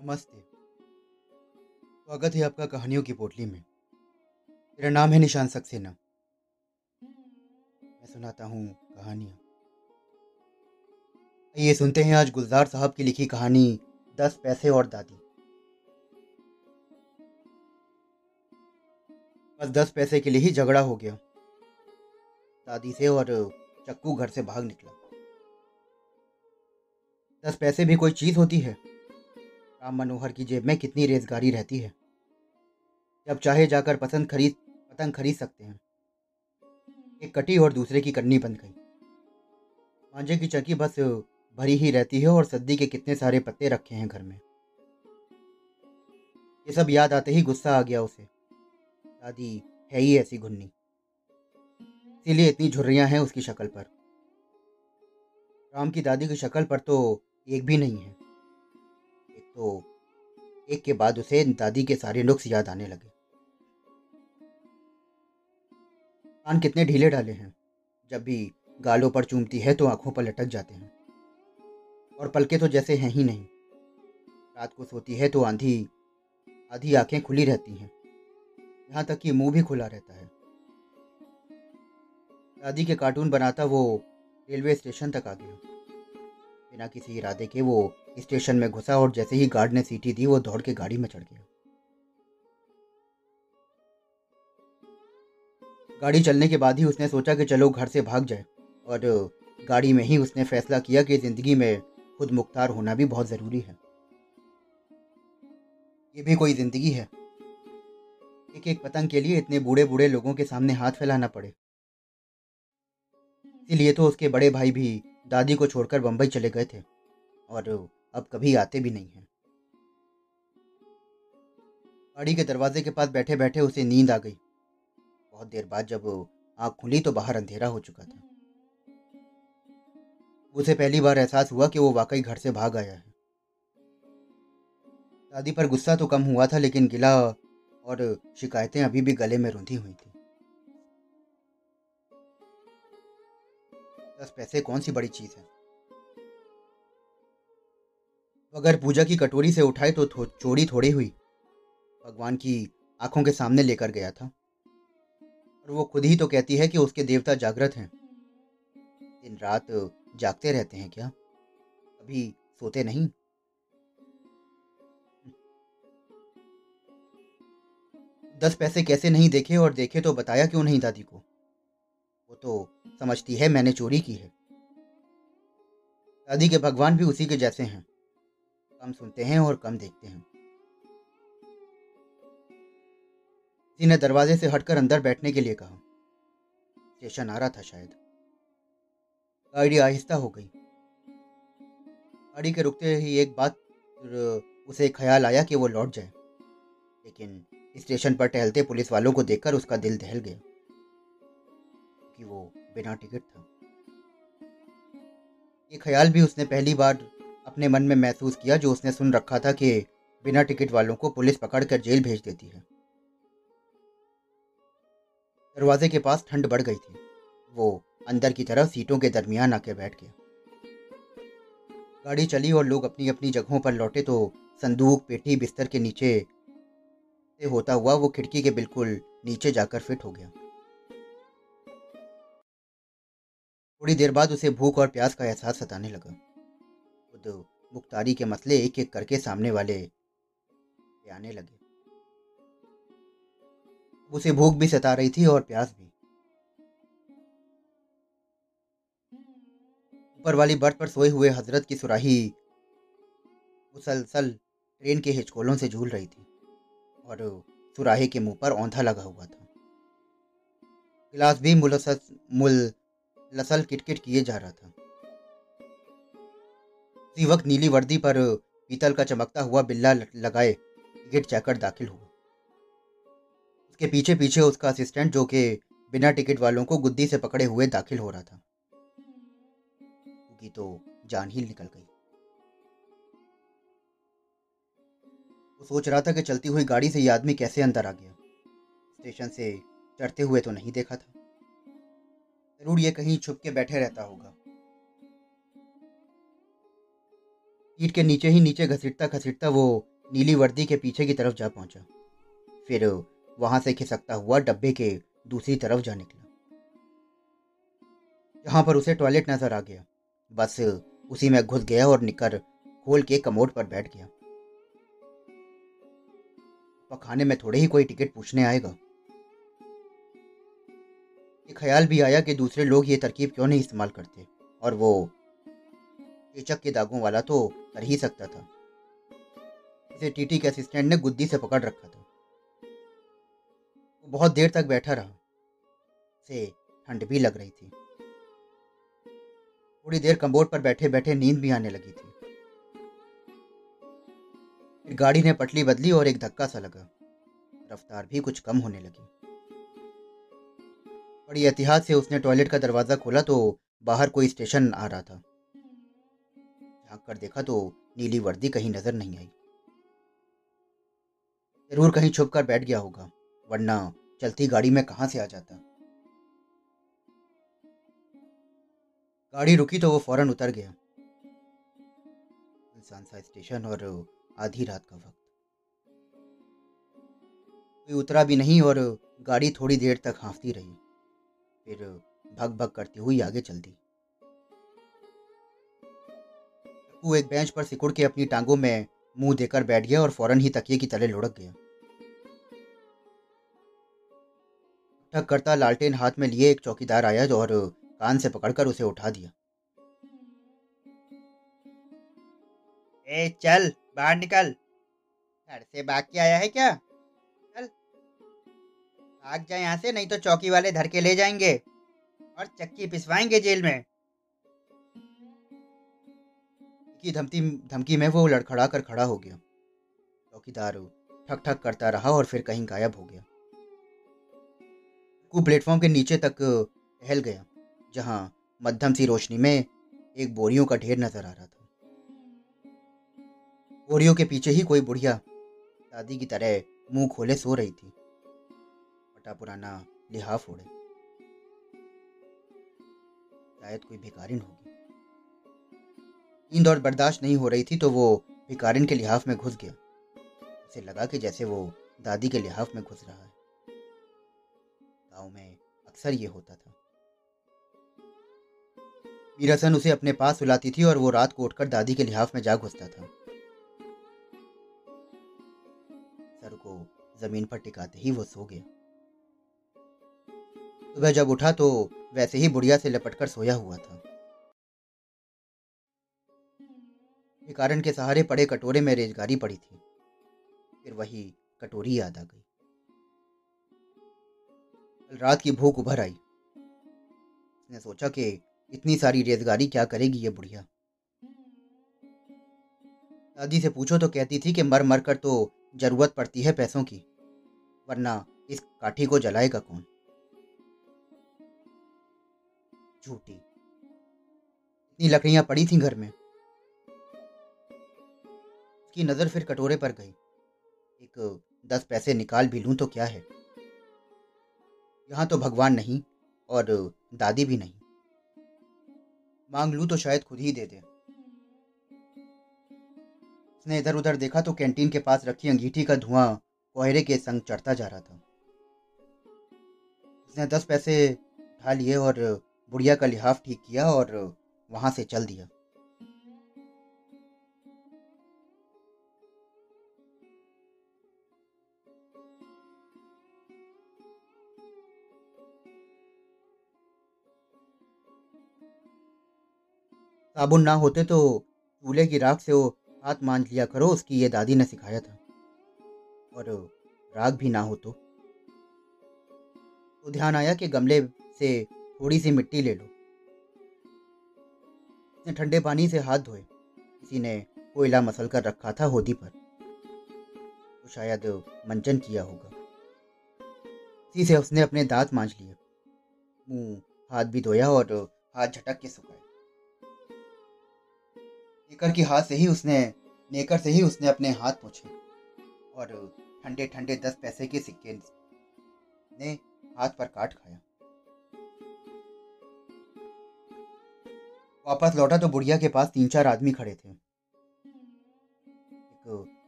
नमस्ते। स्वागत है आपका कहानियों की पोटली में। मेरा नाम है निशान सक्सेना। मैं सुनाता हूँ कहानियाँ। ये सुनते हैं आज गुलजार साहब की लिखी कहानी, दस पैसे और दादी। बस दस पैसे के लिए ही झगड़ा हो गया। दादी से और चक्कू घर से भाग निकला। दस पैसे भी कोई चीज़ होती है? राम मनोहर की जेब में कितनी रेजगारी रहती है। जब चाहे जाकर पसंद खरीद, पतंग खरीद सकते हैं। एक कटी और दूसरे की कन्नी बन गई। मांझे की चक्की बस भरी ही रहती है और सद्दी के कितने सारे पत्ते रखे हैं घर में। ये सब याद आते ही गुस्सा आ गया उसे। दादी, है ही ऐसी घुन्नी। इसीलिए इतनी झुर्रियाँ हैं उसकी शक्ल पर। राम की दादी की शक्ल पर तो एक भी नहीं है। तो एक के बाद उसे दादी के सारे नुक्स याद आने लगे। कान कितने ढीले डाले हैं। जब भी गालों पर चूमती है तो आँखों पर लटक जाते हैं। और पलके तो जैसे हैं ही नहीं। रात को सोती है तो आंधी, आधी आँखें खुली रहती हैं। यहाँ तक कि मुँह भी खुला रहता है। दादी के कार्टून बनाता वो रेलवे स्टेशन तक आ गया। बिना किसी इरादे के वो स्टेशन में घुसा और जैसे ही गार्ड ने सीटी दी, वो दौड़ के गाड़ी में चढ़ गया। गाड़ी चलने के बाद ही उसने सोचा कि चलो घर से भाग जाए और गाड़ी में ही उसने फैसला किया कि ज़िंदगी में खुद मुख्तार होना भी बहुत ज़रूरी है। ये भी कोई ज़िंदगी है। एक एक पतंग के लिए इतने बूढ़े बूढ़े लोगों के सामने हाथ फैलाना पड़े। इसीलिए तो उसके बड़े भाई भी दादी को छोड़कर बंबई चले गए थे, और अब कभी आते भी नहीं हैं। गाड़ी के दरवाजे के पास बैठे बैठे उसे नींद आ गई। बहुत देर बाद जब आँख खुली तो बाहर अंधेरा हो चुका था। उसे पहली बार एहसास हुआ कि वो वाकई घर से भाग आया है। दादी पर गुस्सा तो कम हुआ था, लेकिन गिला और शिकायतें अभी भी गले में रूंधी हुई थी। दस पैसे कौन सी बड़ी चीज़ है? अगर पूजा की कटोरी से उठाए तो थो, चोरी थोड़ी हुई। भगवान की आँखों के सामने लेकर गया था। और वो खुद ही तो कहती है कि उसके देवता जागृत हैं। दिन रात जागते रहते हैं क्या? कभी सोते नहीं? दस पैसे कैसे नहीं देखे और देखे तो बताया क्यों नहीं दादी को? वो तो समझती है, मैंने चोरी की है। दादी के भगवान भी उसी के जैसे हैं। कम सुनते हैं और कम देखते हैं। किसी ने दरवाजे से हटकर अंदर बैठने के लिए कहा। स्टेशन आ रहा था शायद। गाड़ी आहिस्ता हो गई। गाड़ी के रुकते ही एक बात उसे ख्याल आया कि वो लौट जाए। लेकिन स्टेशन पर टहलते पुलिस वालों को देखकर उसका दिल दहल गया। कि वो बिना टिकट था। ये ख्याल भी उसने पहली बार अपने मन में महसूस किया जो उसने सुन रखा था कि बिना टिकट वालों को पुलिस पकड़कर जेल भेज देती है। दरवाजे के पास ठंड बढ़ गई थी। वो अंदर की तरफ़ सीटों के दरमियान आके बैठ गया। गाड़ी चली और लोग अपनी अपनी जगहों पर लौटे तो संदूक, पेटी बिस्तर के नीचे से होता हुआ वो खिड़की के बिल्कुल नीचे जाकर फिट हो गया। थोड़ी देर बाद उसे भूख और प्यास का एहसास सताने लगा। खुद मुख्तारी के मसले एक एक करके सामने वाले आने लगे। उसे भूख भी सता रही थी और प्यास भी। ऊपर वाली बर्थ पर सोए हुए हज़रत की सुराही मुसलसल ट्रेन के हिचकोलों से झूल रही थी और सुराही के मुँह पर औंधा लगा हुआ था। गिलास भी मुलसल मुल लसल किटकिट किए जा रहा था। उसी वक्त नीली वर्दी पर पीतल का चमकता हुआ बिल्ला लगाए टिकट चेकर दाखिल हुआ। उसके पीछे पीछे उसका असिस्टेंट जो कि बिना टिकट वालों को गुद्दी से पकड़े हुए दाखिल हो रहा था। तो जान ही निकल गई। वो सोच रहा था कि चलती हुई गाड़ी से ये आदमी कैसे अंदर आ गया। स्टेशन से चढ़ते हुए तो नहीं देखा था। ज़रूर ये कहीं छुप के बैठे रहता होगा। ईट के नीचे ही नीचे घसीटता घसीटता वो नीली वर्दी के पीछे की तरफ़ जा पहुँचा। फिर वहाँ से खिसकता हुआ डब्बे के दूसरी तरफ़ जा निकला। जहाँ पर उसे टॉयलेट नज़र आ गया। बस उसी में घुस गया और निकर खोल के कमोड पर बैठ गया। पखाने में थोड़े ही कोई टिकट पूछने आएगा। ये ख्याल भी आया कि दूसरे लोग ये तरकीब क्यों नहीं इस्तेमाल करते? और वो चेचक के दागों वाला तो कर ही सकता था। इसे टीटी के असिस्टेंट ने गुद्दी से पकड़ रखा था। वो बहुत देर तक बैठा रहा। से ठंड भी लग रही थी। थोड़ी देर कम्बोर्ड पर बैठे बैठे नींद भी आने लगी थी। फिर गाड़ी ने पटली बदली और एक धक्का सा लगा। रफ्तार भी कुछ कम होने लगी। बड़ी एहतियात से उसने टॉयलेट का दरवाज़ा खोला तो बाहर कोई स्टेशन आ रहा था। झाँक कर देखा तो नीली वर्दी कहीं नज़र नहीं आई। ज़रूर कहीं छुप कर बैठ गया होगा, वरना चलती गाड़ी में कहाँ से आ जाता? गाड़ी रुकी तो वो फ़ौरन उतर गया। इंसान सा स्टेशन और आधी रात का वक्त। कोई उतरा भी नहीं और गाड़ी थोड़ी देर तक हाँफती रही। फिर भग भग करती हुई आगे चल दी एक बेंच पर सिकुड़ के अपनी टांगों में मुँह देकर बैठ गया और फ़ौरन ही तकिए की तले लुढ़क गया। ठक करता लालटेन हाथ में लिए एक चौकीदार आया और कान से पकड़कर उसे उठा दिया। ए, चल, बाहर निकल। घर से बाकी आया है क्या? भाग जा यहाँ से, नहीं तो चौकी वाले धर के ले जाएँगे और चक्की पिसवाएँगे जेल में। की धमकी धमकी में वो लड़खड़ा कर खड़ा हो गया। चौकीदार ठक ठक करता रहा और फिर कहीं गायब हो गया। को प्लेटफॉर्म के नीचे तक टहल गया, जहाँ मध्यम सी रोशनी में एक बोरियों का ढेर नज़र आ रहा था। बोरियों के पीछे ही कोई बुढ़िया दादी की तरह मुँह खोले सो रही थी। पटा पुराना लिहाफ ओढ़े शायद कोई भिकारिन होगी। नींद और बर्दाश्त नहीं हो रही थी तो वो भिकारिन के लिहाफ में घुस गया। उसे लगा कि जैसे वो दादी के लिहाफ में घुस रहा है। गाँव में अक्सर ये होता था। मीरासन उसे अपने पास सुलाती थी और वो रात को उठकर दादी के लिहाफ में जा घुसता था। सर को ज़मीन पर टिकाते ही वो सो गया। सुबह जब उठा तो वैसे ही बुढ़िया से लपटकर सोया हुआ था। कारण के सहारे पड़े कटोरे में रेजगारी पड़ी थी। फिर वही कटोरी याद आ गई। कल रात की भूख उभर आई। उसने सोचा कि इतनी सारी रेजगारी क्या करेगी ये बुढ़िया। दादी से पूछो तो कहती थी कि मर मर कर तो ज़रूरत पड़ती है पैसों की, वरना इस काठी को जलाएगा कौन? झूठी। इतनी लकड़ियाँ पड़ी थी घर में उसकी नज़र फिर कटोरे पर गई। एक दस पैसे निकाल भी लूँ तो क्या है? यहाँ तो भगवान नहीं और दादी भी नहीं। मांग लूँ तो शायद खुद ही दे दे। उसने इधर उधर देखा तो कैंटीन के पास रखी अंगीठी का धुआँ कोहरे के संग चढ़ता जा रहा था। उसने दस पैसे उठा लिए और बुढ़िया का लिहाफ ठीक किया और वहाँ से चल दिया। साबुन ना होते तो चूल्हे की राख से वो हाथ मांझ लिया करो, उसकी ये दादी ने सिखाया था। और राग भी ना हो तो। तो ध्यान आया कि गमले से थोड़ी सी मिट्टी ले लो। उसने ठंडे पानी से हाथ धोए। किसी ने कोयला मसल कर रखा था होदी पर। तो शायद मंचन किया होगा। इसी से उसने अपने दांत मांझ लिए। मुँह, हाथ भी धोया और हाथ झटक के सुखाए। नेकर की हाथ से ही उसने, नेकर से ही उसने अपने हाथ पोछे और ठंडे ठंडे दस पैसे के सिक्के ने हाथ पर काट खाया। वापस लौटा तो बुढ़िया के पास तीन चार आदमी खड़े थे।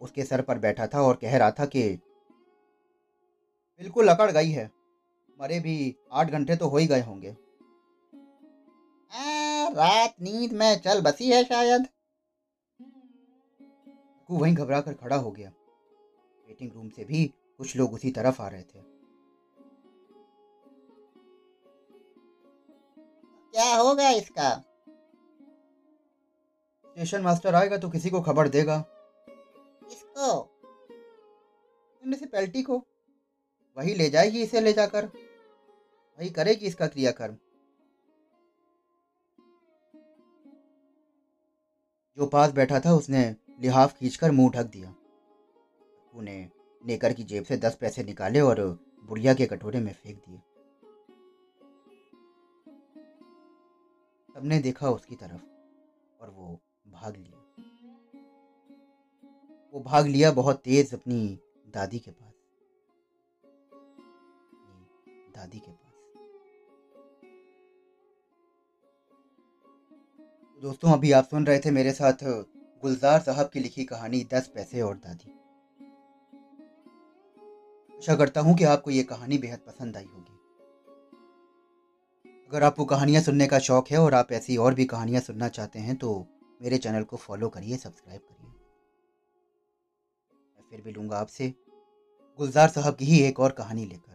उसके सर पर बैठा था और कह रहा था कि, बिल्कुल अकड़ गई है। मरे भी आठ घंटे तो हो ही गए होंगे। रात नींद में चल बसी है शायद? वहीं घबरा कर खड़ा हो गया। वेटिंग रूम से भी कुछ लोग उसी तरफ़ आ रहे थे। क्या होगा इसका? स्टेशन मास्टर आएगा तो किसी को खबर देगा। किसको? म्यूनिसिपैलिटी को। वही ले जाएगी इसे ले जाकर। वही करेगी इसका क्रियाकर्म। जो पास बैठा था उसने लिहाफ खींचकर मुँह ढक दिया। ने नेकर की जेब से दस पैसे निकाले और बुढ़िया के कटोरे में फेंक दिए। सबने देखा उसकी तरफ़ और वो भाग लिया। वो भाग लिया बहुत तेज अपनी दादी के पास। दादी के पास। दोस्तों, अभी आप सुन रहे थे मेरे साथ गुलजार साहब की लिखी कहानी दस पैसे और दादी। आशा करता हूँ कि आपको ये कहानी बेहद पसंद आई होगी। अगर आपको कहानियाँ सुनने का शौक है और आप ऐसी और भी कहानियाँ सुनना चाहते हैं तो मेरे चैनल को फॉलो करिए, सब्सक्राइब करिए। मैं फिर भी लूँगा आपसे, गुलजार साहब की ही एक और कहानी लेकर।